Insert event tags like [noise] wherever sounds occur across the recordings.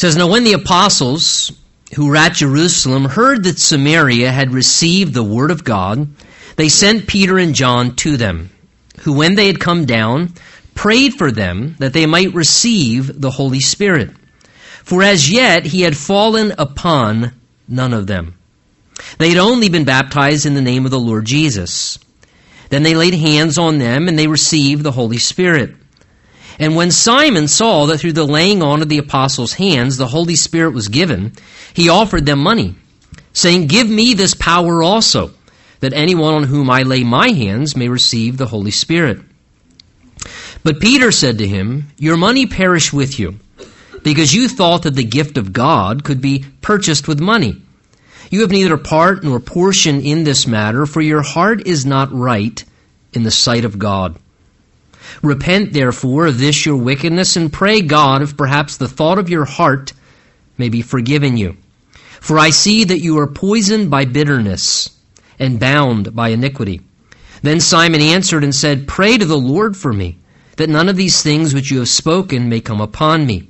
says, Now when the apostles who were at Jerusalem heard that Samaria had received the word of God, they sent Peter and John to them, who when they had come down, prayed for them that they might receive the Holy Spirit. For as yet he had fallen upon none of them. They had only been baptized in the name of the Lord Jesus. Then they laid hands on them and they received the Holy Spirit. And when Simon saw that through the laying on of the apostles' hands the Holy Spirit was given, he offered them money, saying, Give me this power also, that anyone on whom I lay my hands may receive the Holy Spirit. But Peter said to him, Your money perish with you, because you thought that the gift of God could be purchased with money. You have neither part nor portion in this matter, for your heart is not right in the sight of God. Repent, therefore, of this your wickedness, and pray God if perhaps the thought of your heart may be forgiven you. For I see that you are poisoned by bitterness and bound by iniquity. Then Simon answered and said, Pray to the Lord for me, that none of these things which you have spoken may come upon me.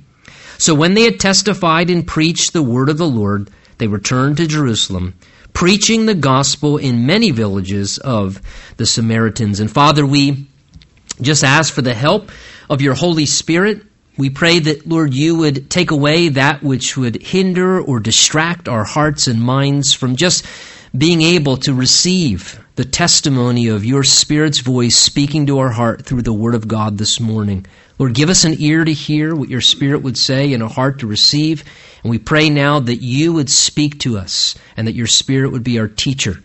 So when they had testified and preached the word of the Lord, they returned to Jerusalem, preaching the gospel in many villages of the Samaritans. And Father, we just ask for the help of your Holy Spirit. We pray that, Lord, you would take away that which would hinder or distract our hearts and minds from just being able to receive the testimony of your Spirit's voice speaking to our heart through the Word of God this morning. Lord, give us an ear to hear what your Spirit would say and a heart to receive. And we pray now that you would speak to us and that your Spirit would be our teacher.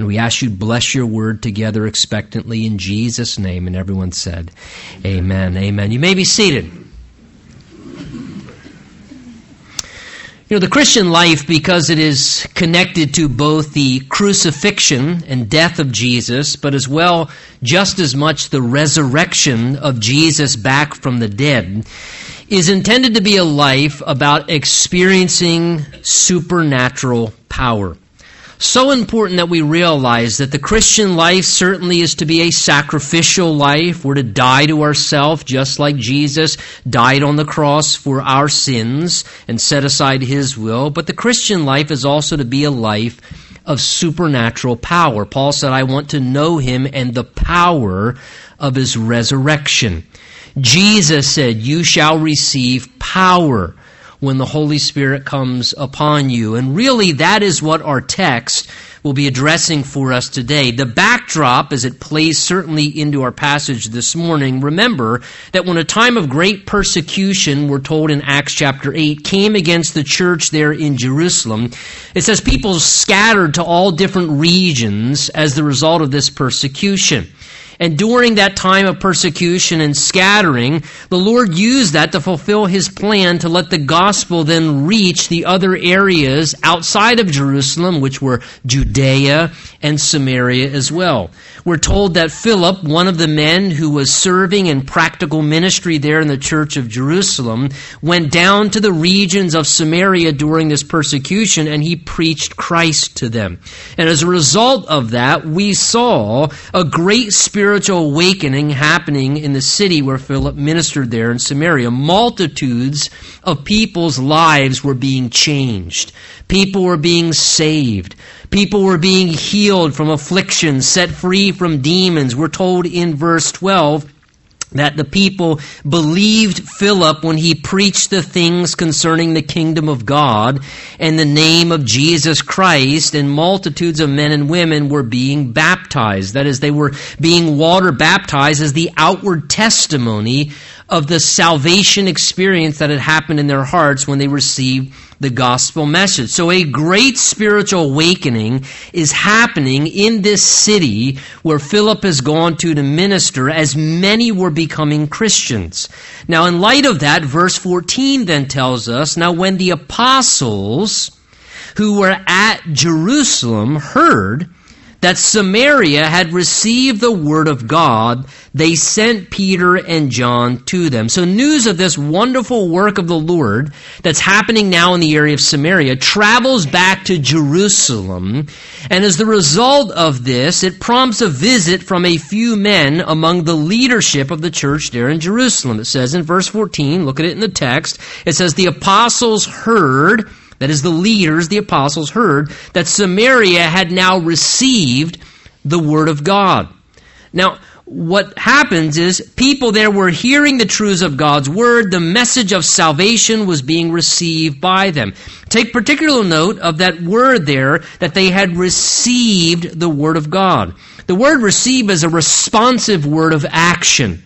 And we ask you to bless your word together expectantly in Jesus' name. And everyone said, Amen. Amen. You may be seated. You know, the Christian life, because it is connected to both the crucifixion and death of Jesus, but as well, just as much the resurrection of Jesus back from the dead, is intended to be a life about experiencing supernatural power so important that we realize that the Christian life certainly is to be a sacrificial life. We're to die to ourselves just like Jesus died on the cross for our sins and set aside his will. But the Christian life is also to be a life of supernatural power. Paul said, I want to know him and the power of his resurrection. Jesus said, You shall receive power when the Holy Spirit comes upon you. And really, that is what our text will be addressing for us today. The backdrop, as it plays certainly into our passage this morning, remember that when a time of great persecution, we're told in Acts chapter 8, came against the church there in Jerusalem, it says people scattered to all different regions as the result of this persecution. And during that time of persecution and scattering, the Lord used that to fulfill his plan to let the gospel then reach the other areas outside of Jerusalem, which were Judea and Samaria as well. We're told that Philip, one of the men who was serving in practical ministry there in the church of Jerusalem, went down to the regions of Samaria during this persecution and he preached Christ to them. And as a result of that, we saw a great spiritual awakening happening in the city where Philip ministered there in Samaria. Multitudes of people's lives were being changed. People were being saved. People were being healed from affliction, set free from demons. We're told in verse 12 that the people believed Philip when he preached the things concerning the kingdom of God and the name of Jesus Christ, and multitudes of men and women were being baptized. That is, they were being water baptized as the outward testimony of the salvation experience that had happened in their hearts when they received the gospel message. So a great spiritual awakening is happening in this city where Philip has gone to to minister as many were becoming Christians. Now in light of that, verse 14 then tells us, now when the apostles who were at Jerusalem heard that Samaria had received the word of God, they sent Peter and John to them. So news of this wonderful work of the Lord that's happening now in the area of Samaria travels back to Jerusalem. And as the result of this, it prompts a visit from a few men among the leadership of the church there in Jerusalem. It says in verse 14, look at it in the text, it says, the apostles heard that is, the leaders, the apostles, heard that Samaria had now received the Word of God. Now, what happens is people there were hearing the truths of God's Word. The message of salvation was being received by them. Take particular note of that word there that they had received the Word of God. The word receive is a responsive word of action.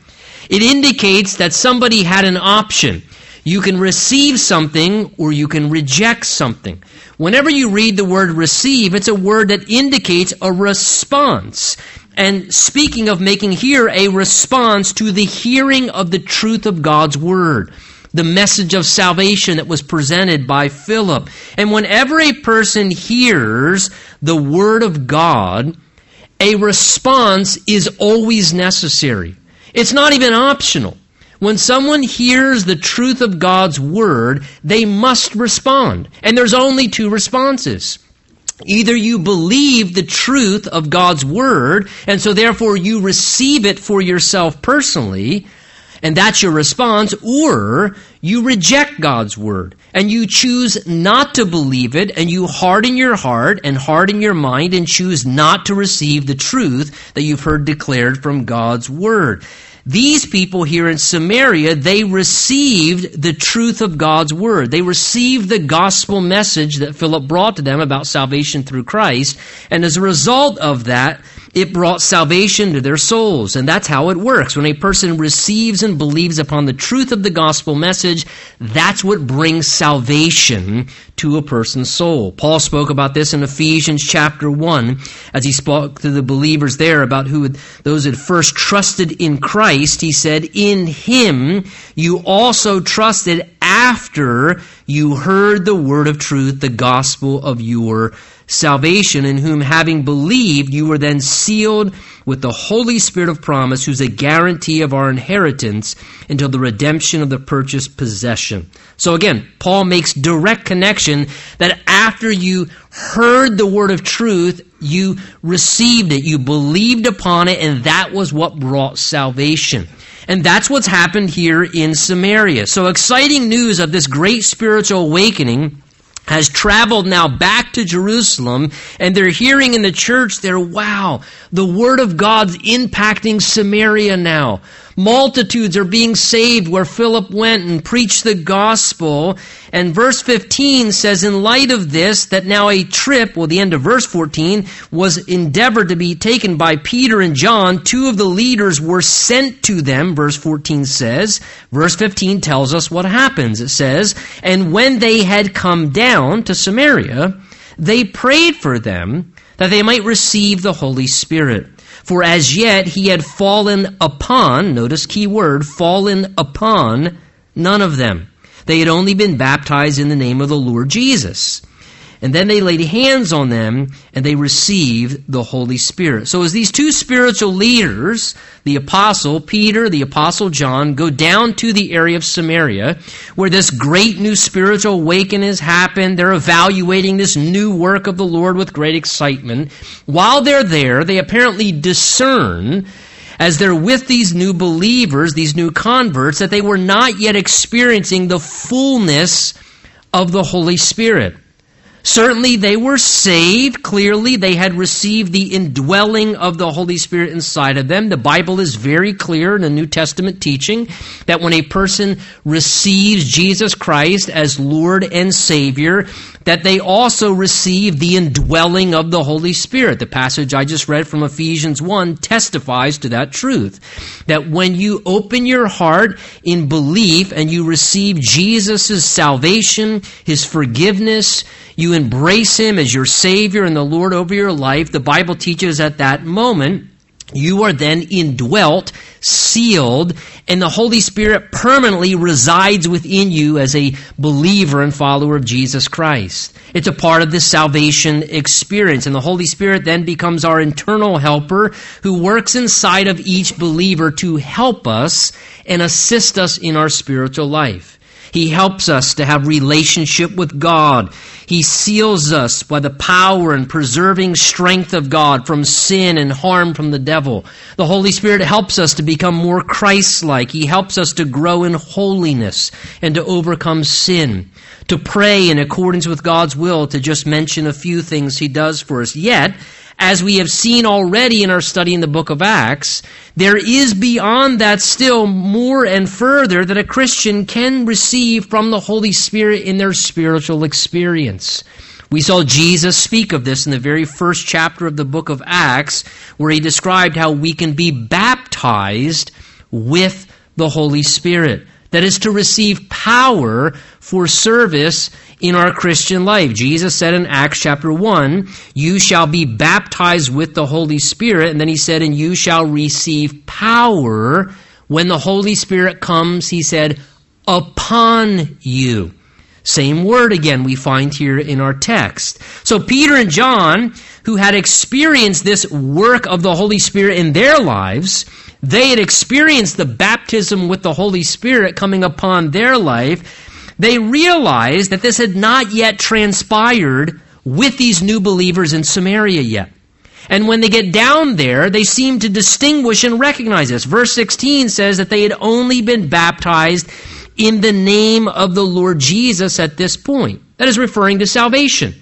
It indicates that somebody had an option. You can receive something or you can reject something. Whenever you read the word receive, it's a word that indicates a response. And speaking of making here a response to the hearing of the truth of God's word, the message of salvation that was presented by Philip. And whenever a person hears the word of God, a response is always necessary. It's not even optional. When someone hears the truth of God's word, they must respond. And there's only two responses. Either you believe the truth of God's word, and so therefore you receive it for yourself personally, and that's your response, or you reject God's word and you choose not to believe it and you harden your heart and harden your mind and choose not to receive the truth that you've heard declared from God's word. These people here in Samaria, they received the truth of God's word. They received the gospel message that Philip brought to them about salvation through Christ. And as a result of that, it brought salvation to their souls. And that's how it works. When a person receives and believes upon the truth of the gospel message, that's what brings salvation to a person's soul. Paul spoke about this in Ephesians chapter 1 as he spoke to the believers there about who those had first trusted in Christ. He said, In him you also trusted after you heard the word of truth, the gospel of your salvation, in whom having believed, you were then sealed with the Holy Spirit of promise, who's a guarantee of our inheritance until the redemption of the purchased possession. So again, Paul makes direct connection that after you heard the word of truth, you received it, you believed upon it, and that was what brought salvation. And that's what's happened here in Samaria. So exciting news of this great spiritual awakening has traveled now back to Jerusalem and they're hearing in the church there, wow, the Word of God's impacting Samaria now. Multitudes are being saved where Philip went and preached the gospel. And verse 15 says, in light of this, that now a trip, well, the end of verse 14, was endeavored to be taken by Peter and John. Two of the leaders were sent to them, verse 14 says. Verse 15 tells us what happens. It says, and when they had come down to Samaria, they prayed for them that they might receive the Holy Spirit. For as yet he had fallen upon, notice key word, fallen upon none of them. They had only been baptized in the name of the Lord Jesus. And then they laid hands on them and they received the Holy Spirit. So as these two spiritual leaders, the apostle Peter, the apostle John, go down to the area of Samaria where this great new spiritual awakening has happened, they're evaluating this new work of the Lord with great excitement. While they're there, they apparently discern as they're with these new believers, these new converts, that they were not yet experiencing the fullness of the Holy Spirit. Certainly they were saved. Clearly they had received the indwelling of the Holy Spirit inside of them. The Bible is very clear in the New Testament teaching that when a person receives Jesus Christ as Lord and Savior, that they also receive the indwelling of the Holy Spirit. The passage I just read from Ephesians 1 testifies to that truth. That when you open your heart in belief and you receive Jesus' salvation, His forgiveness, you embrace Him as your Savior and the Lord over your life, the Bible teaches at that moment you are then indwelt, sealed, and the Holy Spirit permanently resides within you as a believer and follower of Jesus Christ. It's a part of this salvation experience, and the Holy Spirit then becomes our internal helper who works inside of each believer to help us and assist us in our spiritual life. He helps us to have relationship with God. He seals us by the power and preserving strength of God from sin and harm from the devil. The Holy Spirit helps us to become more Christ-like. He helps us to grow in holiness and to overcome sin. To pray in accordance with God's will, to just mention a few things He does for us. Yet, as we have seen already in our study in the book of Acts, there is beyond that still more and further that a Christian can receive from the Holy Spirit in their spiritual experience. We saw Jesus speak of this in the very first chapter of the book of Acts, where he described how we can be baptized with the Holy Spirit. That is to receive power for service in our Christian life. Jesus said in Acts chapter 1, You shall be baptized with the Holy Spirit. And then he said, And you shall receive power when the Holy Spirit comes, he said, upon you. Same word again we find here in our text. So Peter and John, who had experienced this work of the Holy Spirit in their lives, they had experienced the baptism with the Holy Spirit coming upon their life they realized that this had not yet transpired with these new believers in Samaria yet. And when they get down there, they seem to distinguish and recognize this. Verse 16 says that they had only been baptized in the name of the Lord Jesus at this point. That is referring to salvation.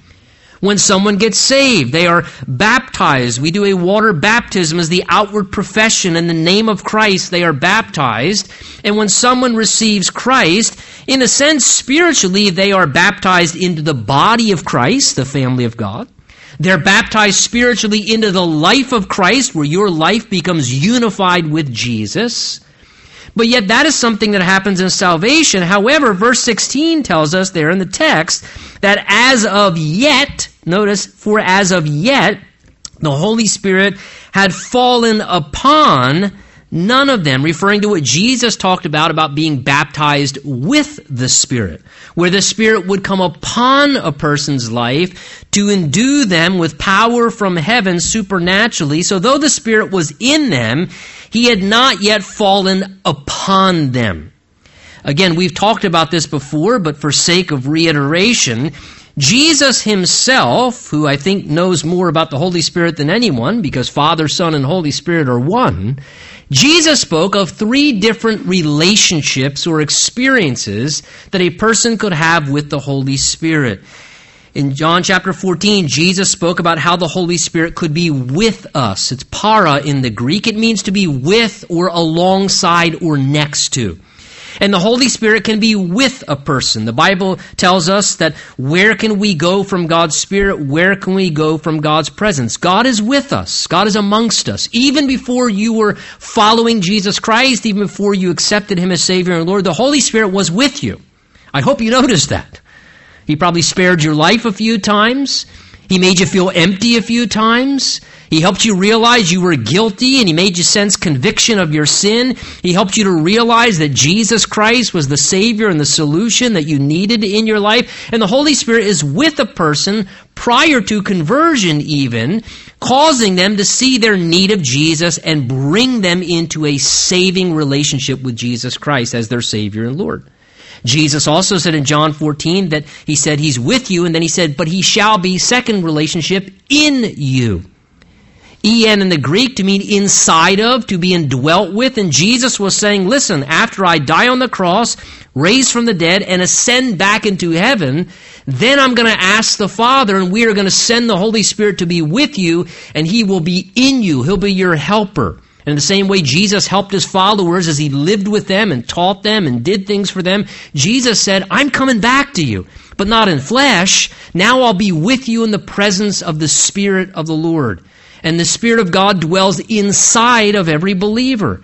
When someone gets saved, they are baptized. We do a water baptism as the outward profession. In the name of Christ, they are baptized. And when someone receives Christ, in a sense, spiritually, they are baptized into the body of Christ, the family of God. They're baptized spiritually into the life of Christ, where your life becomes unified with Jesus. But yet, that is something that happens in salvation. However, verse 16 tells us there in the text that as of yet, Notice, for as of yet, the Holy Spirit had fallen upon none of them, referring to what Jesus talked about, about being baptized with the Spirit, where the Spirit would come upon a person's life to endue them with power from heaven supernaturally. So though the Spirit was in them, he had not yet fallen upon them. Again, we've talked about this before, but for sake of reiteration, Jesus himself, who I think knows more about the Holy Spirit than anyone because Father, Son, and Holy Spirit are one, Jesus spoke of three different relationships or experiences that a person could have with the Holy Spirit. In John chapter 14, Jesus spoke about how the Holy Spirit could be with us. It's para in the Greek. It means to be with or alongside or next to. And the Holy Spirit can be with a person. The Bible tells us that where can we go from God's Spirit? Where can we go from God's presence? God is with us. God is amongst us. Even before you were following Jesus Christ, even before you accepted Him as Savior and Lord, the Holy Spirit was with you. I hope you [laughs] noticed that. He probably spared your life a few times. He made you feel empty a few times. He helped you realize you were guilty and He made you sense conviction of your sin. He helped you to realize that Jesus Christ was the Savior and the solution that you needed in your life. And the Holy Spirit is with a person prior to conversion even, causing them to see their need of Jesus and bring them into a saving relationship with Jesus Christ as their Savior and Lord. Jesus also said in John 14 that he said he's with you, and then he said, but he shall be, second relationship, in you. En in the Greek to mean inside of, to be indwelt with. And Jesus was saying, listen, after I die on the cross, raise from the dead, and ascend back into heaven, then I'm going to ask the Father, and we are going to send the Holy Spirit to be with you, and He will be in you. He'll be your helper. And in the same way Jesus helped His followers as He lived with them and taught them and did things for them, Jesus said, I'm coming back to you, but not in flesh. Now I'll be with you in the presence of the Spirit of the Lord and the Spirit of God dwells inside of every believer.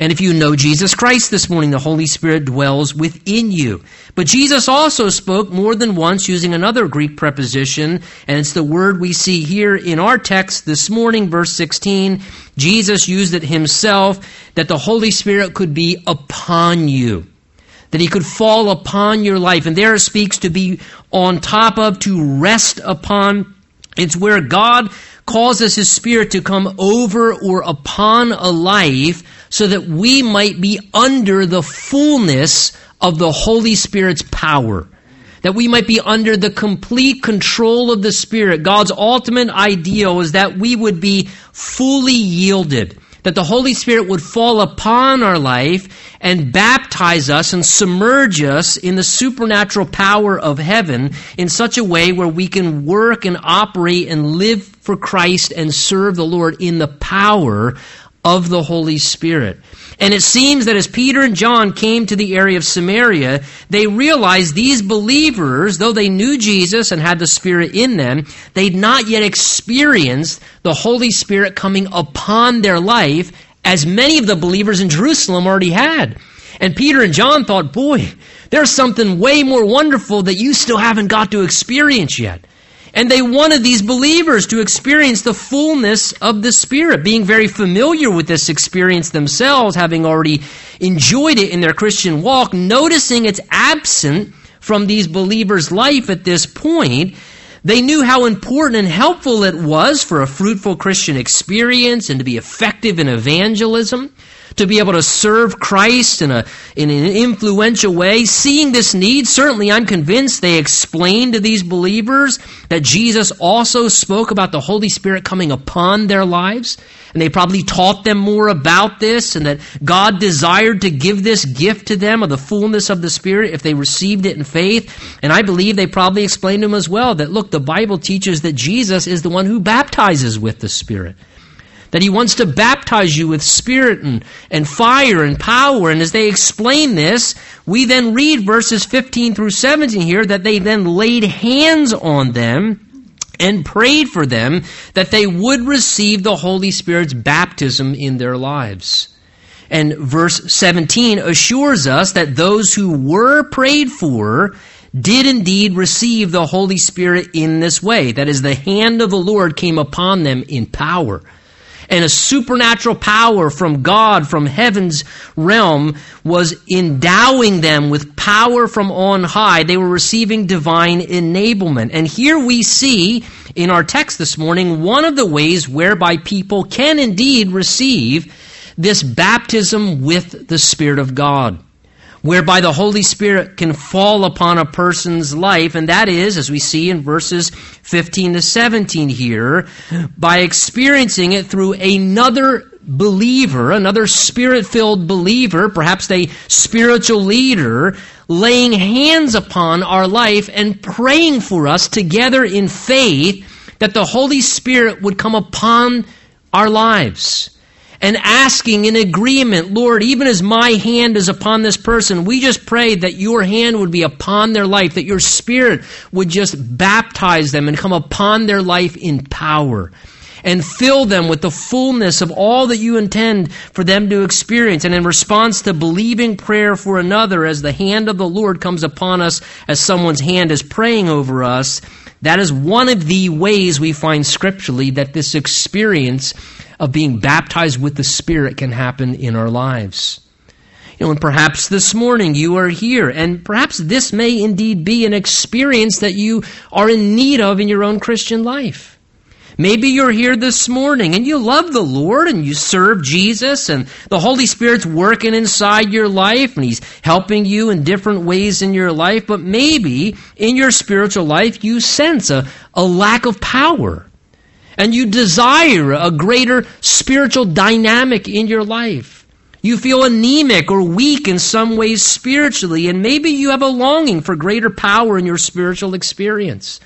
And if you know Jesus Christ this morning, the Holy Spirit dwells within you. But Jesus also spoke more than once using another Greek preposition, and it's the word we see here in our text this morning, verse 16. Jesus used it himself that the Holy Spirit could be upon you, that he could fall upon your life. And there it speaks to be on top of, to rest upon. It's where God causes his Spirit to come over or upon a life so that we might be under the fullness of the Holy Spirit's power. That we might be under the complete control of the Spirit. God's ultimate ideal is that we would be fully yielded. That the Holy Spirit would fall upon our life and baptize us and submerge us in the supernatural power of heaven in such a way where we can work and operate and live for Christ and serve the Lord in the power of the Holy Spirit. And it seems that as Peter and John came to the area of Samaria, they realized these believers, though they knew Jesus and had the Spirit in them, they'd not yet experienced the Holy Spirit coming upon their life as many of the believers in Jerusalem already had. And Peter and John thought, boy, there's something way more wonderful that you still haven't got to experience yet. And they wanted these believers to experience the fullness of the Spirit, being very familiar with this experience themselves, having already enjoyed it in their Christian walk, noticing it's absent from these believers' life at this point. They knew how important and helpful it was for a fruitful Christian experience and to be effective in evangelism to be able to serve Christ in, a, in an influential way. Seeing this need, certainly I'm convinced they explained to these believers that Jesus also spoke about the Holy Spirit coming upon their lives. And they probably taught them more about this and that God desired to give this gift to them of the fullness of the Spirit if they received it in faith. And I believe they probably explained to them as well that, look, the Bible teaches that Jesus is the one who baptizes with the Spirit that he wants to baptize you with spirit and, and fire and power. And as they explain this, we then read verses 15 through 17 here that they then laid hands on them and prayed for them that they would receive the Holy Spirit's baptism in their lives. And verse 17 assures us that those who were prayed for did indeed receive the Holy Spirit in this way. That is, the hand of the Lord came upon them in power and a supernatural power from God, from heaven's realm, was endowing them with power from on high. They were receiving divine enablement. And here we see in our text this morning one of the ways whereby people can indeed receive this baptism with the Spirit of God whereby the Holy Spirit can fall upon a person's life, and that is, as we see in verses 15 to 17 here, by experiencing it through another believer, another spirit filled believer, perhaps a spiritual leader, laying hands upon our life and praying for us together in faith that the Holy Spirit would come upon our lives and asking in agreement, Lord, even as my hand is upon this person, we just pray that your hand would be upon their life, that your spirit would just baptize them and come upon their life in power and fill them with the fullness of all that you intend for them to experience. And in response to believing prayer for another, as the hand of the Lord comes upon us, as someone's hand is praying over us, that is one of the ways we find scripturally that this experience of being baptized with the Spirit can happen in our lives. You know, and perhaps this morning you are here, and perhaps this may indeed be an experience that you are in need of in your own Christian life. Maybe you're here this morning and you love the Lord and you serve Jesus and the Holy Spirit's working inside your life and He's helping you in different ways in your life, but maybe in your spiritual life you sense a, a lack of power and you desire a greater spiritual dynamic in your life. You feel anemic or weak in some ways spiritually, and maybe you have a longing for greater power in your spiritual experience.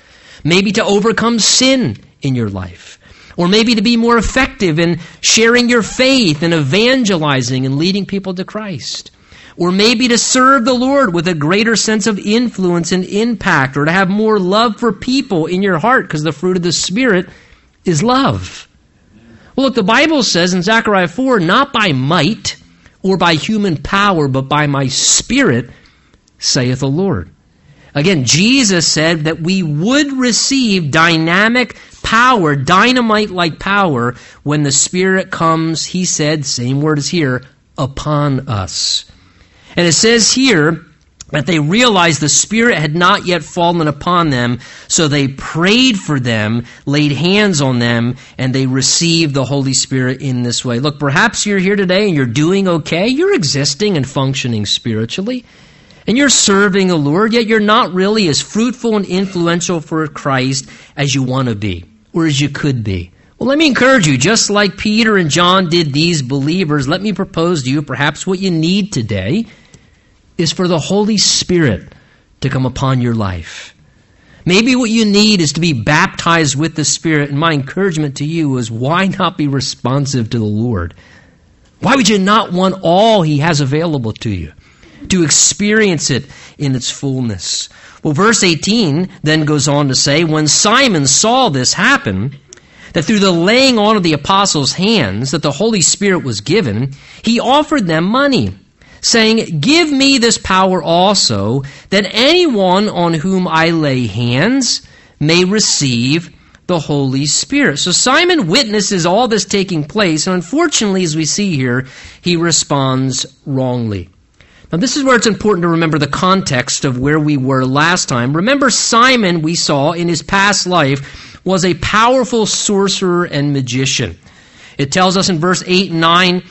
Maybe to overcome sin in your life. Or maybe to be more effective in sharing your faith and evangelizing and leading people to Christ. Or maybe to serve the Lord with a greater sense of influence and impact, or to have more love for people in your heart because the fruit of the Spirit is love. Well, look, the Bible says in Zechariah 4, not by might or by human power, but by my Spirit, saith the Lord. Again, Jesus said that we would receive dynamic power, dynamite like power, when the Spirit comes, he said, same word as here, upon us. And it says here that they realized the Spirit had not yet fallen upon them, so they prayed for them, laid hands on them, and they received the Holy Spirit in this way. Look, perhaps you're here today and you're doing okay. You're existing and functioning spiritually. And you're serving the Lord, yet you're not really as fruitful and influential for Christ as you want to be, or as you could be. Well, let me encourage you, just like Peter and John did these believers, let me propose to you perhaps what you need today is for the Holy Spirit to come upon your life. Maybe what you need is to be baptized with the Spirit. And my encouragement to you is why not be responsive to the Lord? Why would you not want all He has available to you? To experience it in its fullness. Well, verse 18 then goes on to say, When Simon saw this happen, that through the laying on of the apostles' hands that the Holy Spirit was given, he offered them money saying, Give me this power also, that anyone on whom I lay hands may receive the Holy Spirit. So Simon witnesses all this taking place, and unfortunately, as we see here, he responds wrongly. Now, this is where it's important to remember the context of where we were last time. Remember, Simon, we saw in his past life, was a powerful sorcerer and magician. It tells us in verse 8 and 9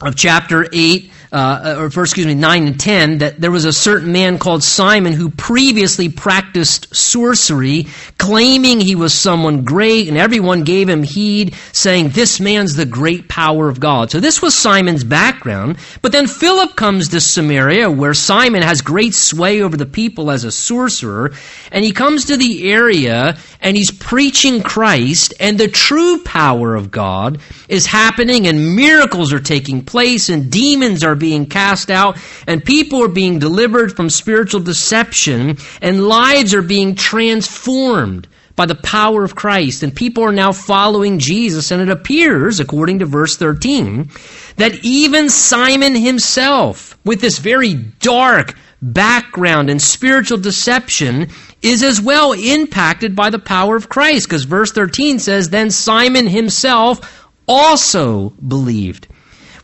of chapter 8 uh, or first, excuse me, 9 and 10, that there was a certain man called Simon who previously practiced sorcery, claiming he was someone great, and everyone gave him heed, saying, This man's the great power of God. So this was Simon's background. But then Philip comes to Samaria, where Simon has great sway over the people as a sorcerer, and he comes to the area and he's preaching Christ, and the true power of God is happening, and miracles are taking place, and demons are being cast out, and people are being delivered from spiritual deception, and lives are being transformed by the power of Christ. And people are now following Jesus. And it appears, according to verse 13, that even Simon himself, with this very dark background and spiritual deception, is as well impacted by the power of Christ. Because verse 13 says, Then Simon himself also believed.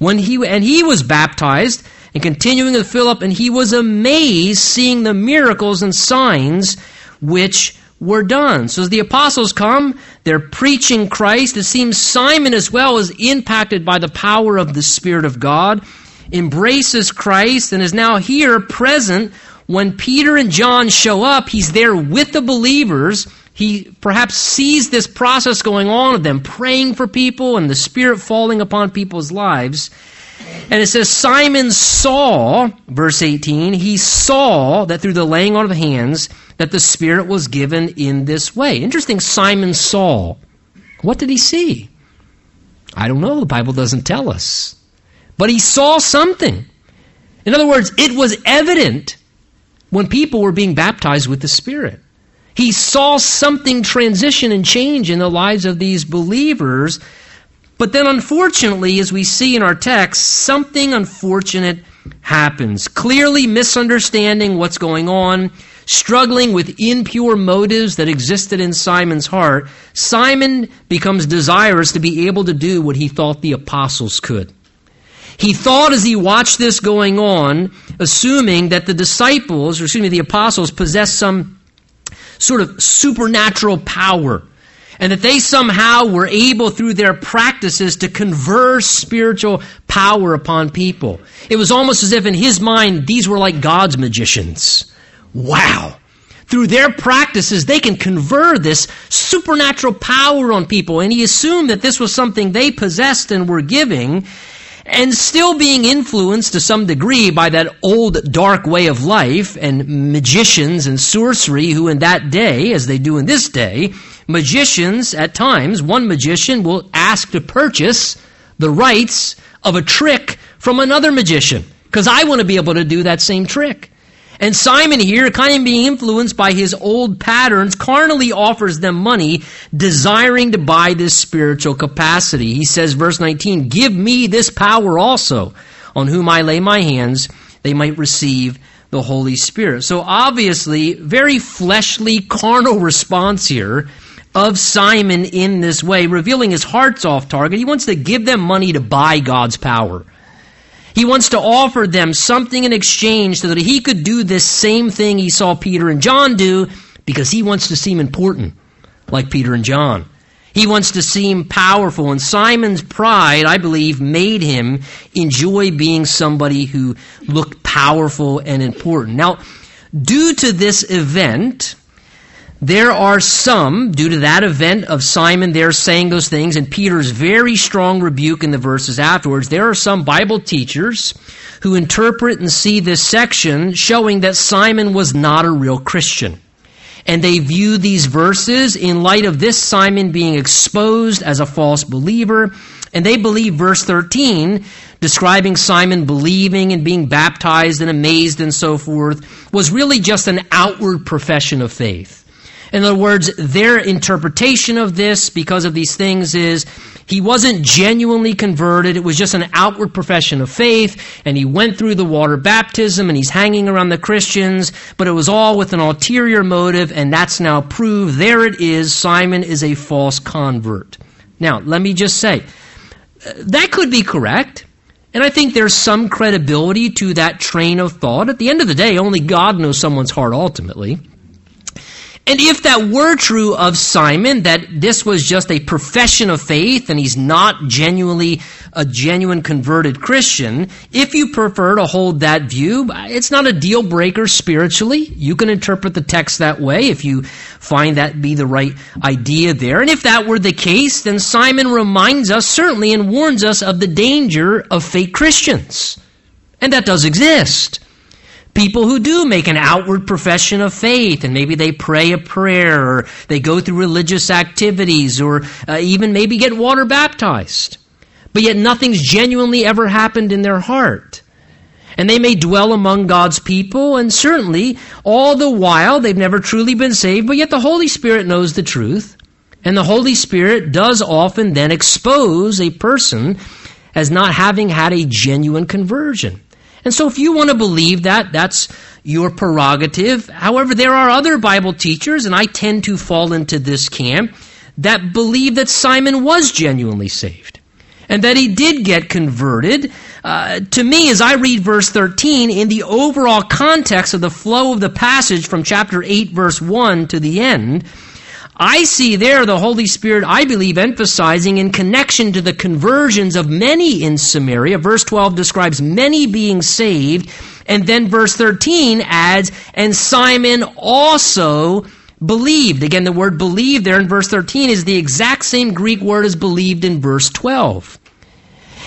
When he, and he was baptized, and continuing with Philip, and he was amazed seeing the miracles and signs which were done. So as the apostles come, they're preaching Christ. It seems Simon as well is impacted by the power of the Spirit of God, embraces Christ, and is now here present when Peter and John show up. He's there with the believers he perhaps sees this process going on of them praying for people and the Spirit falling upon people's lives. And it says, Simon saw, verse 18, he saw that through the laying on of hands, that the Spirit was given in this way. Interesting, Simon saw. What did he see? I don't know. The Bible doesn't tell us. But he saw something. In other words, it was evident when people were being baptized with the Spirit. He saw something transition and change in the lives of these believers. But then, unfortunately, as we see in our text, something unfortunate happens. Clearly misunderstanding what's going on, struggling with impure motives that existed in Simon's heart, Simon becomes desirous to be able to do what he thought the apostles could. He thought as he watched this going on, assuming that the disciples, or excuse me, the apostles, possessed some sort of supernatural power. And that they somehow were able through their practices to confer spiritual power upon people. It was almost as if in his mind these were like God's magicians. Wow. Through their practices, they can confer this supernatural power on people. And he assumed that this was something they possessed and were giving and still being influenced to some degree by that old dark way of life and magicians and sorcery who in that day, as they do in this day, magicians at times, one magician will ask to purchase the rights of a trick from another magician because I want to be able to do that same trick. And Simon here, kind of being influenced by his old patterns, carnally offers them money, desiring to buy this spiritual capacity. He says, verse 19, Give me this power also. on whom I lay my hands, they might receive the Holy Spirit. So obviously, very fleshly, carnal response here of Simon in this way, revealing his heart's off target. He wants to give them money to buy God's power. He wants to offer them something in exchange so that he could do this same thing he saw Peter and John do because he wants to seem important like Peter and John. He wants to seem powerful. And Simon's pride, I believe, made him enjoy being somebody who looked powerful and important. Now, due to this event, there are some, due to that event of Simon there saying those things and Peter's very strong rebuke in the verses afterwards, there are some Bible teachers who interpret and see this section showing that Simon was not a real Christian. And they view these verses in light of this Simon being exposed as a false believer. And they believe verse 13, describing Simon believing and being baptized and amazed and so forth, was really just an outward profession of faith. In other words, their interpretation of this because of these things is he wasn't genuinely converted. It was just an outward profession of faith, and he went through the water baptism and he's hanging around the Christians, but it was all with an ulterior motive, and that's now proved. There it is. Simon is a false convert. Now, let me just say, that could be correct. And I think there's some credibility to that train of thought. At the end of the day, only God knows someone's heart ultimately. And if that were true of Simon, that this was just a profession of faith and he's not genuinely a genuine converted Christian, if you prefer to hold that view, it's not a deal breaker spiritually. You can interpret the text that way if you find that be the right idea there. And if that were the case, then Simon reminds us certainly and warns us of the danger of fake Christians. And that does exist people who do make an outward profession of faith and maybe they pray a prayer or they go through religious activities or uh, even maybe get water baptized. But yet nothing's genuinely ever happened in their heart. And they may dwell among God's people, and certainly all the while they've never truly been saved, but yet the Holy Spirit knows the truth. And the Holy Spirit does often then expose a person as not having had a genuine conversion. And so if you want to believe that, that's your prerogative. However, there are other Bible teachers, and I tend to fall into this camp, that believe that Simon was genuinely saved and that he did get converted. Uh, to me, as I read verse 13, in the overall context of the flow of the passage from chapter 8, verse 1 to the end, I see there the Holy Spirit, I believe, emphasizing in connection to the conversions of many in Samaria. Verse 12 describes many being saved. And then verse 13 adds, and Simon also believed. Again, the word believed there in verse 13 is the exact same Greek word as believed in verse 12.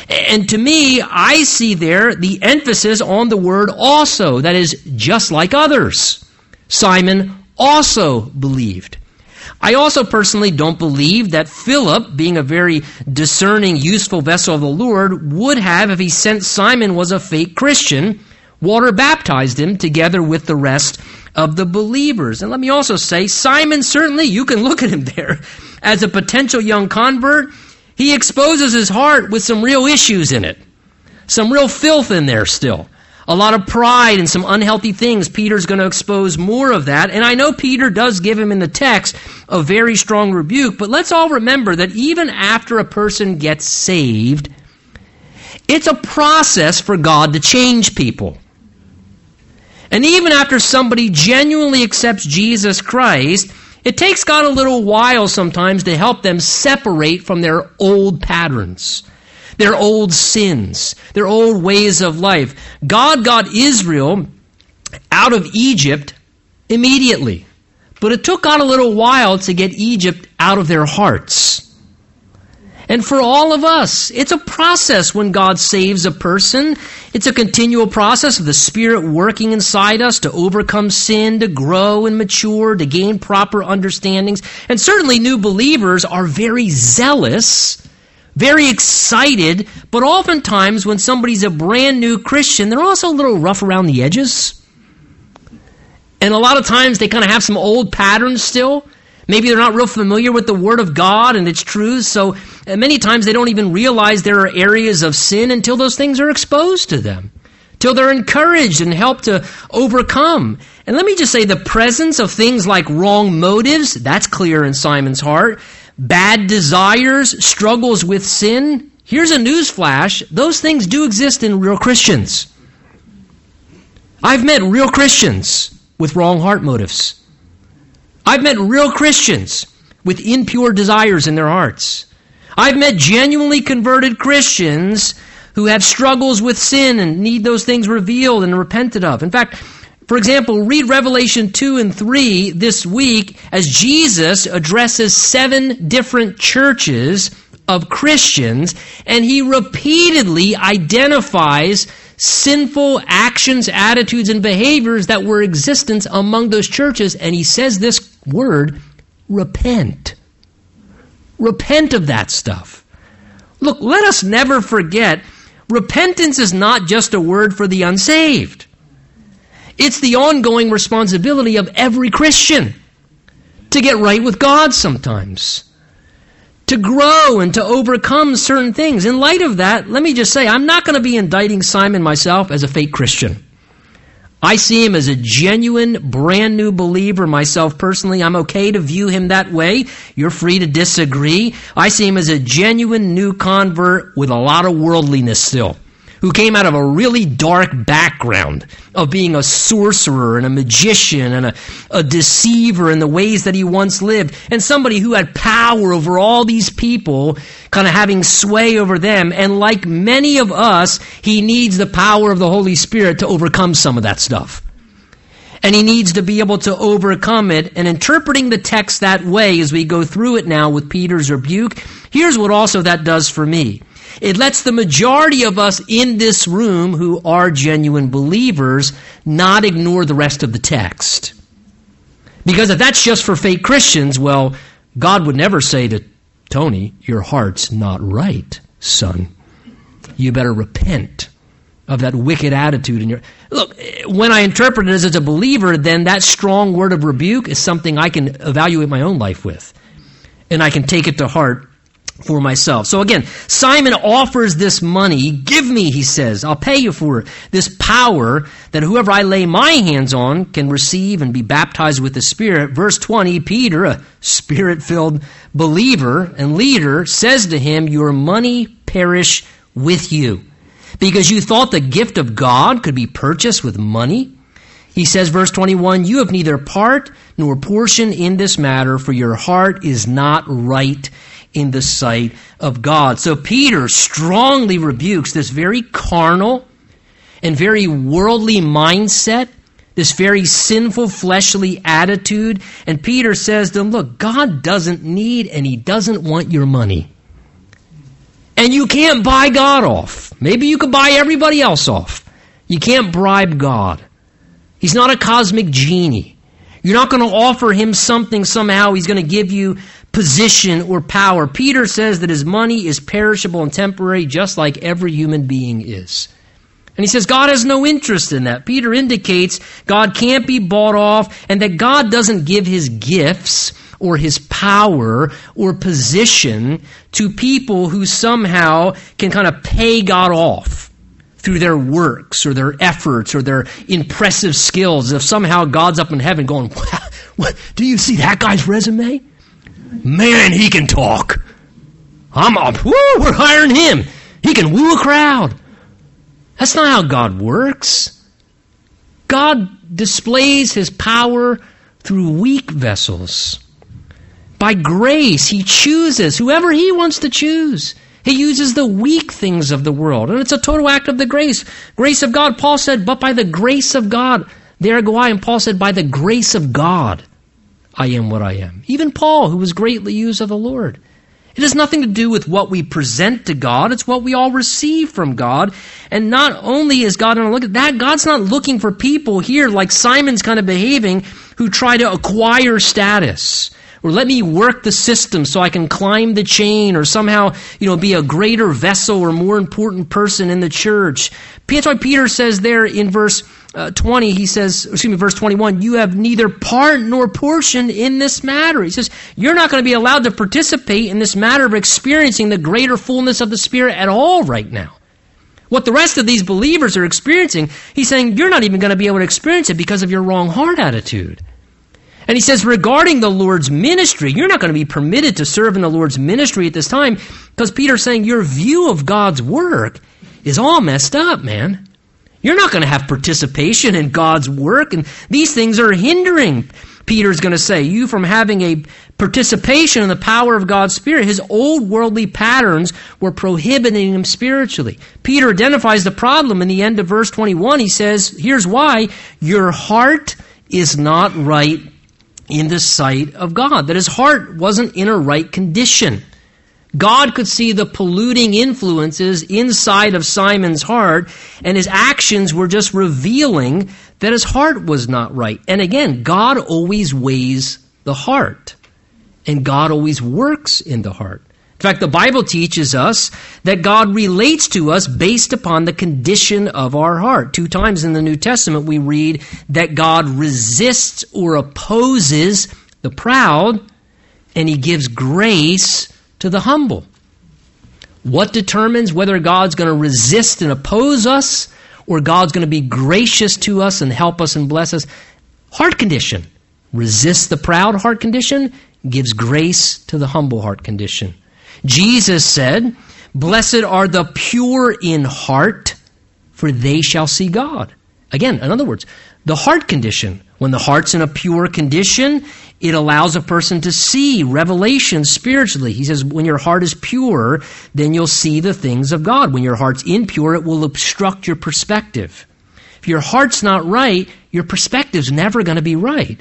And to me, I see there the emphasis on the word also, that is, just like others. Simon also believed. I also personally don't believe that Philip, being a very discerning, useful vessel of the Lord, would have, if he sent Simon was a fake Christian, water baptized him together with the rest of the believers. And let me also say, Simon certainly, you can look at him there [laughs] as a potential young convert. He exposes his heart with some real issues in it, some real filth in there still a lot of pride and some unhealthy things. Peter's going to expose more of that. And I know Peter does give him in the text a very strong rebuke, but let's all remember that even after a person gets saved, it's a process for God to change people. And even after somebody genuinely accepts Jesus Christ, it takes God a little while sometimes to help them separate from their old patterns their old sins, their old ways of life. God got Israel out of Egypt immediately. But it took God a little while to get Egypt out of their hearts. And for all of us, it's a process when God saves a person. It's a continual process of the Spirit working inside us to overcome sin, to grow and mature, to gain proper understandings. And certainly new believers are very zealous very excited, but oftentimes when somebody's a brand new Christian, they're also a little rough around the edges. And a lot of times they kind of have some old patterns still. Maybe they're not real familiar with the Word of God and its truths, so many times they don't even realize there are areas of sin until those things are exposed to them, till they're encouraged and helped to overcome. And let me just say the presence of things like wrong motives, that's clear in Simon's heart, bad desires, struggles with sin. Here's a news flash those things do exist in real Christians. I've met real Christians with wrong heart motives. I've met real Christians with impure desires in their hearts. I've met genuinely converted Christians who have struggles with sin and need those things revealed and repented of. In fact, for example, read Revelation 2 and 3 this week as Jesus addresses seven different churches of Christians, and he repeatedly identifies sinful actions, attitudes, and behaviors that were existence among those churches, and he says this word, repent. Repent of that stuff. Look, let us never forget, repentance is not just a word for the unsaved. It's the ongoing responsibility of every Christian to get right with God sometimes, to grow and to overcome certain things. In light of that, let me just say, I'm not going to be indicting Simon myself as a fake Christian. I see him as a genuine, brand new believer myself personally. I'm okay to view him that way. You're free to disagree. I see him as a genuine new convert with a lot of worldliness still who came out of a really dark background of being a sorcerer and a magician and a, a deceiver in the ways that he once lived, and somebody who had power over all these people, kind of having sway over them. And like many of us, he needs the power of the Holy Spirit to overcome some of that stuff and he needs to be able to overcome it. And interpreting the text that way as we go through it now with Peter's rebuke, here's what also that does for me. It lets the majority of us in this room who are genuine believers not ignore the rest of the text. Because if that's just for fake Christians, well, God would never say to Tony, Your heart's not right, son. You better repent of that wicked attitude in your look when i interpret it as, as a believer then that strong word of rebuke is something i can evaluate my own life with and i can take it to heart for myself. So again, Simon offers this money. Give me, he says, I'll pay you for it. This power that whoever I lay my hands on can receive and be baptized with the Spirit. Verse 20, Peter, a spirit filled believer and leader, says to him, Your money perish with you. Because you thought the gift of God could be purchased with money. He says, verse 21, You have neither part nor portion in this matter, for your heart is not right in the sight of God. So Peter strongly rebukes this very carnal and very worldly mindset, this very sinful fleshly attitude. And Peter says to them, Look, God doesn't need and He doesn't want your money. And you can't buy God off. Maybe you could buy everybody else off. You can't bribe God. He's not a cosmic genie. You're not going to offer him something somehow. He's going to give you position or power. Peter says that his money is perishable and temporary, just like every human being is. And he says God has no interest in that. Peter indicates God can't be bought off and that God doesn't give his gifts or his power or position to people who somehow can kind of pay God off through their works or their efforts or their impressive skills. If somehow God's up in heaven going, [laughs] what, do you see that guy's resume? Man, he can talk. I'm up. Woo, we're hiring him. He can woo a crowd. That's not how God works. God displays his power through weak vessels. By grace, he chooses whoever he wants to choose. He uses the weak things of the world. And it's a total act of the grace. Grace of God. Paul said, but by the grace of God, there go I. And Paul said, by the grace of God. I am what I am. Even Paul, who was greatly used of the Lord. It has nothing to do with what we present to God. It's what we all receive from God. And not only is God going to look at that, God's not looking for people here like Simon's kind of behaving who try to acquire status or let me work the system so I can climb the chain or somehow, you know, be a greater vessel or more important person in the church. That's why Peter says there in verse uh, 20, he says, excuse me, verse 21, you have neither part nor portion in this matter. He says, you're not going to be allowed to participate in this matter of experiencing the greater fullness of the Spirit at all right now. What the rest of these believers are experiencing, he's saying, you're not even going to be able to experience it because of your wrong heart attitude. And he says, regarding the Lord's ministry, you're not going to be permitted to serve in the Lord's ministry at this time because Peter's saying your view of God's work is all messed up, man. You're not going to have participation in God's work, and these things are hindering, Peter's going to say, you from having a participation in the power of God's Spirit. His old worldly patterns were prohibiting him spiritually. Peter identifies the problem in the end of verse 21. He says, Here's why your heart is not right in the sight of God, that his heart wasn't in a right condition. God could see the polluting influences inside of Simon's heart, and his actions were just revealing that his heart was not right. And again, God always weighs the heart, and God always works in the heart. In fact, the Bible teaches us that God relates to us based upon the condition of our heart. Two times in the New Testament, we read that God resists or opposes the proud, and he gives grace to the humble. What determines whether God's going to resist and oppose us or God's going to be gracious to us and help us and bless us? Heart condition. Resist the proud heart condition, gives grace to the humble heart condition. Jesus said, Blessed are the pure in heart, for they shall see God. Again, in other words, the heart condition. When the heart's in a pure condition, it allows a person to see revelation spiritually. He says, when your heart is pure, then you'll see the things of God. When your heart's impure, it will obstruct your perspective. If your heart's not right, your perspective's never going to be right.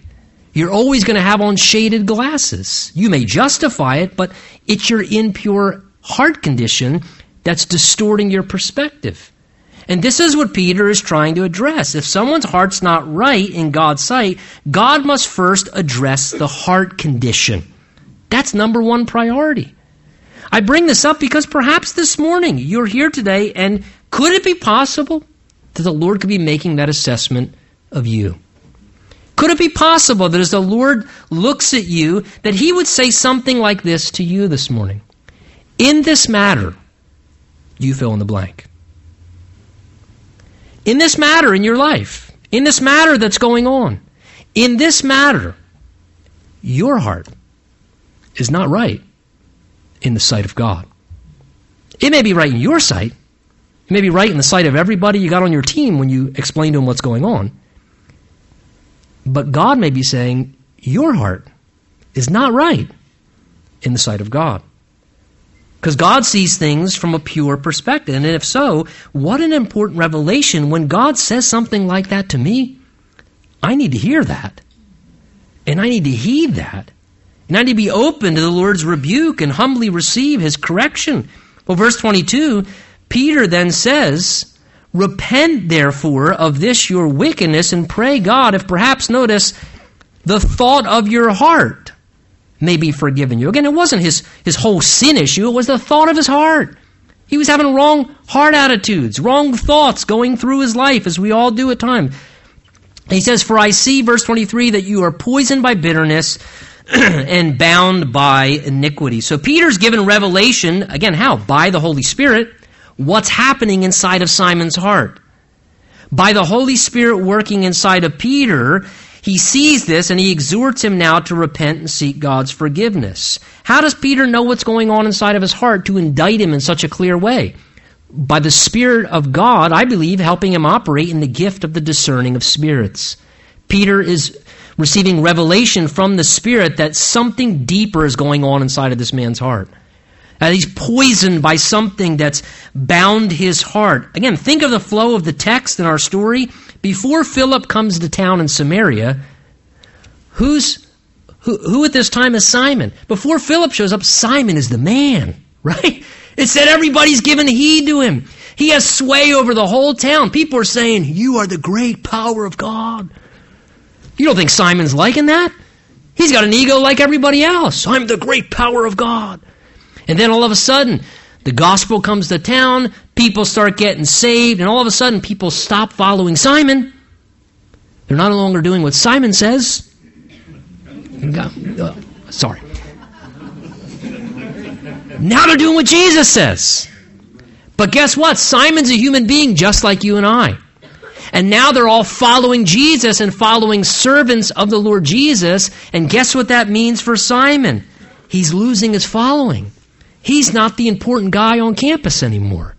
You're always going to have on shaded glasses. You may justify it, but it's your impure heart condition that's distorting your perspective. And this is what Peter is trying to address. If someone's heart's not right in God's sight, God must first address the heart condition. That's number one priority. I bring this up because perhaps this morning you're here today, and could it be possible that the Lord could be making that assessment of you? Could it be possible that as the Lord looks at you, that He would say something like this to you this morning? In this matter, you fill in the blank in this matter in your life, in this matter that's going on, in this matter, your heart is not right in the sight of God. It may be right in your sight. It may be right in the sight of everybody you got on your team when you explain to them what's going on. But God may be saying, your heart is not right in the sight of God. Because God sees things from a pure perspective. And if so, what an important revelation when God says something like that to me. I need to hear that. And I need to heed that. And I need to be open to the Lord's rebuke and humbly receive his correction. Well, verse 22, Peter then says, Repent therefore of this your wickedness and pray God if perhaps, notice, the thought of your heart may be forgiven you. Again, it wasn't his, his whole sin issue, it was the thought of his heart. He was having wrong heart attitudes, wrong thoughts going through his life, as we all do at times. He says, For I see, verse 23, that you are poisoned by bitterness [clears throat] and bound by iniquity. So Peter's given revelation, again, how? By the Holy Spirit, what's happening inside of Simon's heart. By the Holy Spirit working inside of Peter, he sees this and he exhorts him now to repent and seek God's forgiveness. How does Peter know what's going on inside of his heart to indict him in such a clear way? By the Spirit of God, I believe, helping him operate in the gift of the discerning of spirits. Peter is receiving revelation from the Spirit that something deeper is going on inside of this man's heart. That he's poisoned by something that's bound his heart. Again, think of the flow of the text in our story. Before Philip comes to town in Samaria, who's who, who at this time is Simon? Before Philip shows up, Simon is the man, [laughs] right? It said everybody's giving heed to him. He has sway over the whole town. People are saying, You are the great power of God. You don't think Simon's liking that? He's got an ego like everybody else. I'm the great power of God. And then all of a sudden, the gospel comes to town, people start getting saved, and all of a sudden people stop following Simon They're not longer doing what Simon says. Uh, sorry. Now they're doing what Jesus says. But guess what? Simon's a human being just like you and I. And now they're all following Jesus and following servants of the Lord Jesus. And guess what that means for Simon? He's losing his following. He's not the important guy on campus anymore.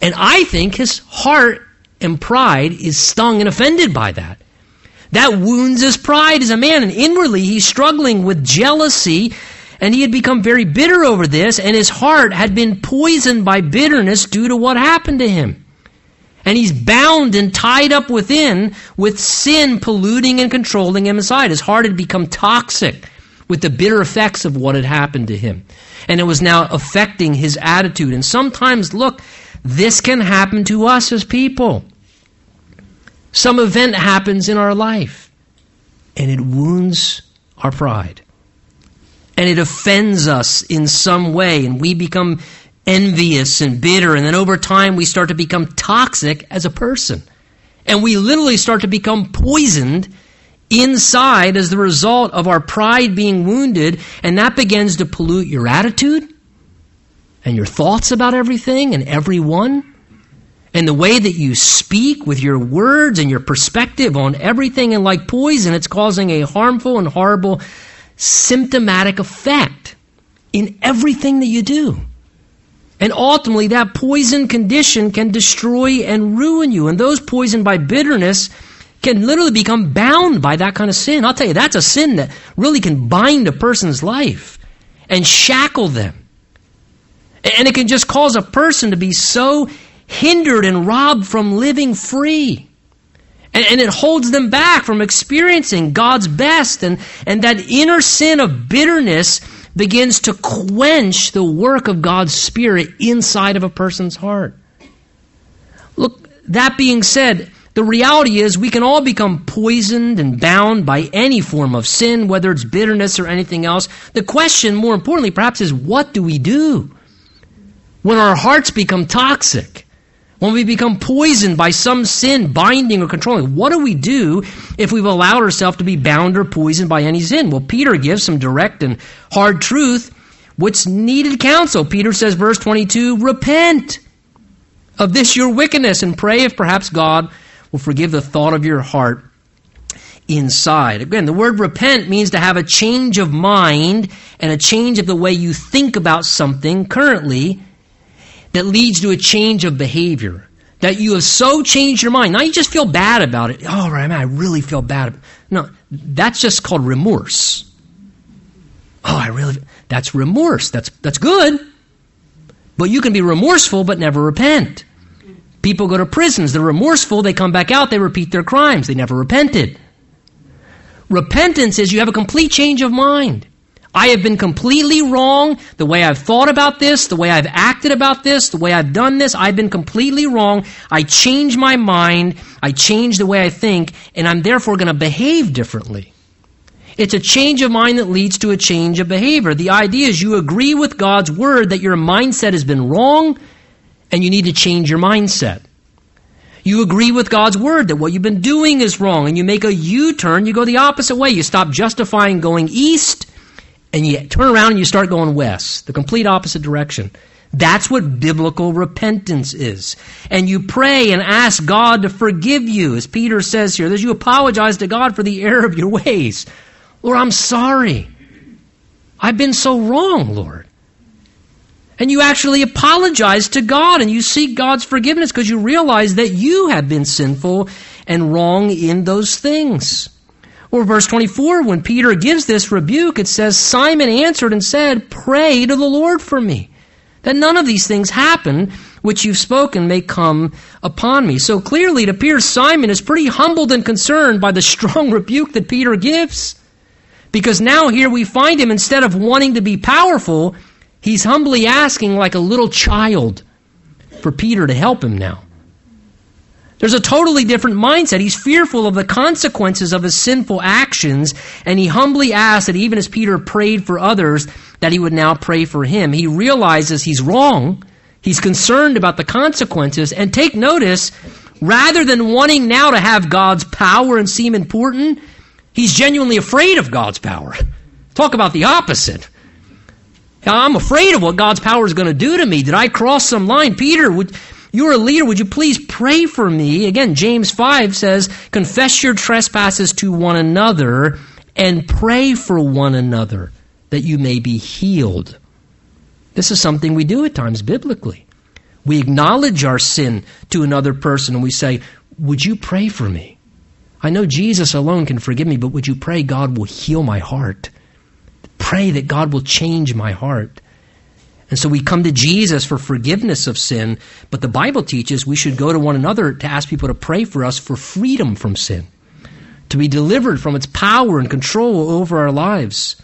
And I think his heart and pride is stung and offended by that. That wounds his pride as a man. And inwardly, he's struggling with jealousy. And he had become very bitter over this. And his heart had been poisoned by bitterness due to what happened to him. And he's bound and tied up within with sin polluting and controlling him inside. His heart had become toxic with the bitter effects of what had happened to him. And it was now affecting his attitude. And sometimes, look, this can happen to us as people. Some event happens in our life, and it wounds our pride. And it offends us in some way, and we become envious and bitter, and then over time we start to become toxic as a person. And we literally start to become poisoned inside as the result of our pride being wounded, and that begins to pollute your attitude and your thoughts about everything and everyone. And the way that you speak with your words and your perspective on everything, and like poison, it's causing a harmful and horrible symptomatic effect in everything that you do. And ultimately, that poison condition can destroy and ruin you. And those poisoned by bitterness can literally become bound by that kind of sin. I'll tell you, that's a sin that really can bind a person's life and shackle them. And it can just cause a person to be so hindered and robbed from living free. And, and, it holds them back from experiencing God's best. And, and that inner sin of bitterness begins to quench the work of God's Spirit inside of a person's heart. Look, that being said, the reality is we can all become poisoned and bound by any form of sin, whether it's bitterness or anything else. The question, more importantly, perhaps, is what do we do when our hearts become toxic? When we become poisoned by some sin binding or controlling, what do we do if we've allowed ourselves to be bound or poisoned by any sin? Well, Peter gives some direct and hard truth, which needed counsel. Peter says, verse 22, repent of this your wickedness and pray if perhaps God will forgive the thought of your heart inside. Again, the word repent means to have a change of mind and a change of the way you think about something currently that leads to a change of behavior. That you have so changed your mind. Now you just feel bad about it. Oh, right, man, I really feel bad. No, that's just called remorse. Oh, I really, that's remorse. That's, that's good. But you can be remorseful but never repent. People go to prisons. They're remorseful. They come back out. They repeat their crimes. They never repented. Repentance is you have a complete change of mind. I have been completely wrong. The way I've thought about this, the way I've acted about this, the way I've done this, I've been completely wrong. I change my mind. I change the way I think, and I'm therefore going to behave differently. It's a change of mind that leads to a change of behavior. The idea is you agree with God's word that your mindset has been wrong and you need to change your mindset. You agree with God's word that what you've been doing is wrong and you make a U turn, you go the opposite way. You stop justifying going east and you turn around and you start going west, the complete opposite direction. That's what biblical repentance is. And you pray and ask God to forgive you, as Peter says here, that you apologize to God for the error of your ways. Lord, I'm sorry. I've been so wrong, Lord. And you actually apologize to God and you seek God's forgiveness because you realize that you have been sinful and wrong in those things. Or verse 24, when Peter gives this rebuke, it says, Simon answered and said, Pray to the Lord for me, that none of these things happen which you've spoken may come upon me. So clearly it appears Simon is pretty humbled and concerned by the [laughs] strong rebuke that Peter gives. Because now here we find him, instead of wanting to be powerful, he's humbly asking like a little child for Peter to help him now. There's a totally different mindset. He's fearful of the consequences of his sinful actions, and he humbly asks that even as Peter prayed for others, that he would now pray for him. He realizes he's wrong. He's concerned about the consequences. And take notice, Rather than wanting now to have God's power and seem important, he's genuinely afraid of God's power. Talk about the opposite. I'm afraid of what God's power is going to do to me. Did I cross some line? Peter, would, you're a leader. Would you please pray for me? Again, James 5 says, confess your trespasses to one another and pray for one another that you may be healed. This is something we do at times biblically. We acknowledge our sin to another person and we say, Would you pray for me? I know Jesus alone can forgive me, but would you pray God will heal my heart? Pray that God will change my heart. And so we come to Jesus for forgiveness of sin, but the Bible teaches we should go to one another to ask people to pray for us for freedom from sin, to be delivered from its power and control over our lives.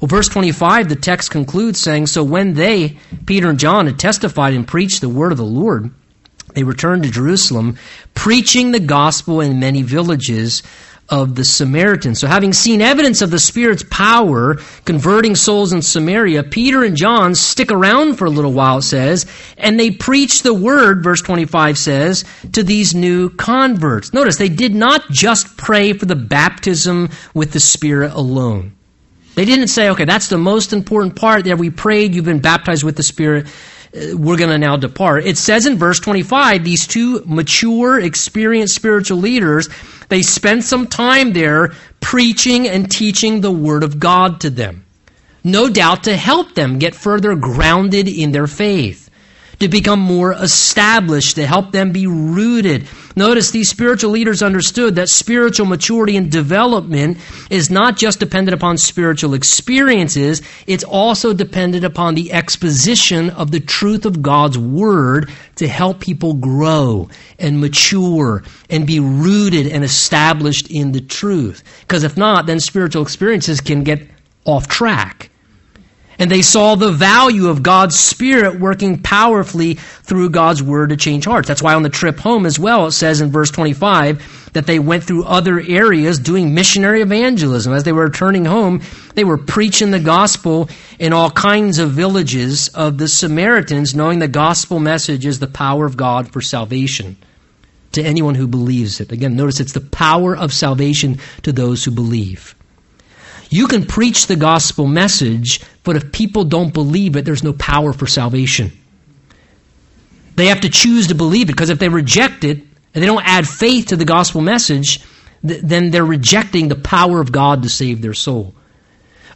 Well, verse 25, the text concludes saying, So when they, Peter and John, had testified and preached the word of the Lord, they returned to Jerusalem, preaching the gospel in many villages of the Samaritans. So, having seen evidence of the Spirit's power converting souls in Samaria, Peter and John stick around for a little while, it says, and they preach the word, verse 25 says, to these new converts. Notice, they did not just pray for the baptism with the Spirit alone. They didn't say, okay, that's the most important part there. We prayed, you've been baptized with the Spirit. Uh, we're going to now depart. It says in verse 25, these two mature, experienced spiritual leaders, they spent some time there preaching and teaching the Word of God to them. No doubt to help them get further grounded in their faith to become more established, to help them be rooted. Notice these spiritual leaders understood that spiritual maturity and development is not just dependent upon spiritual experiences, it's also dependent upon the exposition of the truth of God's Word to help people grow and mature and be rooted and established in the truth. Because if not, then spiritual experiences can get off track and they saw the value of God's Spirit working powerfully through God's Word to change hearts. That's why on the trip home as well, it says in verse 25 that they went through other areas doing missionary evangelism. As they were returning home, they were preaching the gospel in all kinds of villages of the Samaritans, knowing the gospel message is the power of God for salvation to anyone who believes it. Again, notice it's the power of salvation to those who believe. You can preach the gospel message, but if people don't believe it, there's no power for salvation. They have to choose to believe it because if they reject it and they don't add faith to the gospel message, th- then they're rejecting the power of God to save their soul.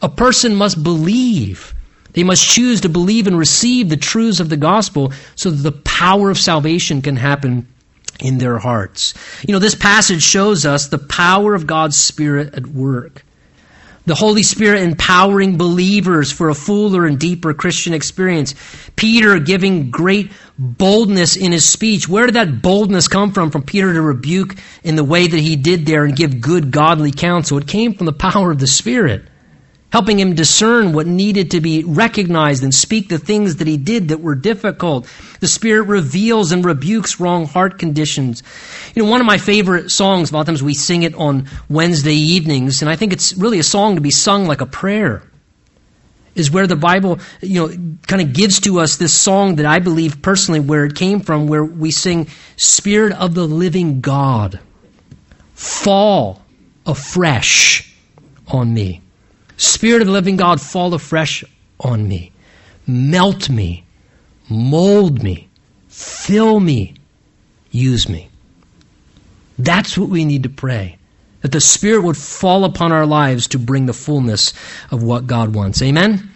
A person must believe. They must choose to believe and receive the truths of the gospel so that the power of salvation can happen in their hearts. You know, this passage shows us the power of God's Spirit at work the Holy Spirit empowering believers for a fuller and deeper Christian experience. Peter giving great boldness in his speech. Where did that boldness come from? From Peter to rebuke in the way that he did there and give good godly counsel. It came from the power of the Spirit helping him discern what needed to be recognized and speak the things that he did that were difficult. The Spirit reveals and rebukes wrong heart conditions. You know, one of my favorite songs, a lot of times we sing it on Wednesday evenings, and I think it's really a song to be sung like a prayer. Is where the Bible, you know, kind of gives to us this song that I believe personally where it came from, where we sing, Spirit of the living God, fall afresh on me. Spirit of the living God, fall afresh on me. Melt me. Mold me. Fill me. Use me. That's what we need to pray. That the Spirit would fall upon our lives to bring the fullness of what God wants. Amen?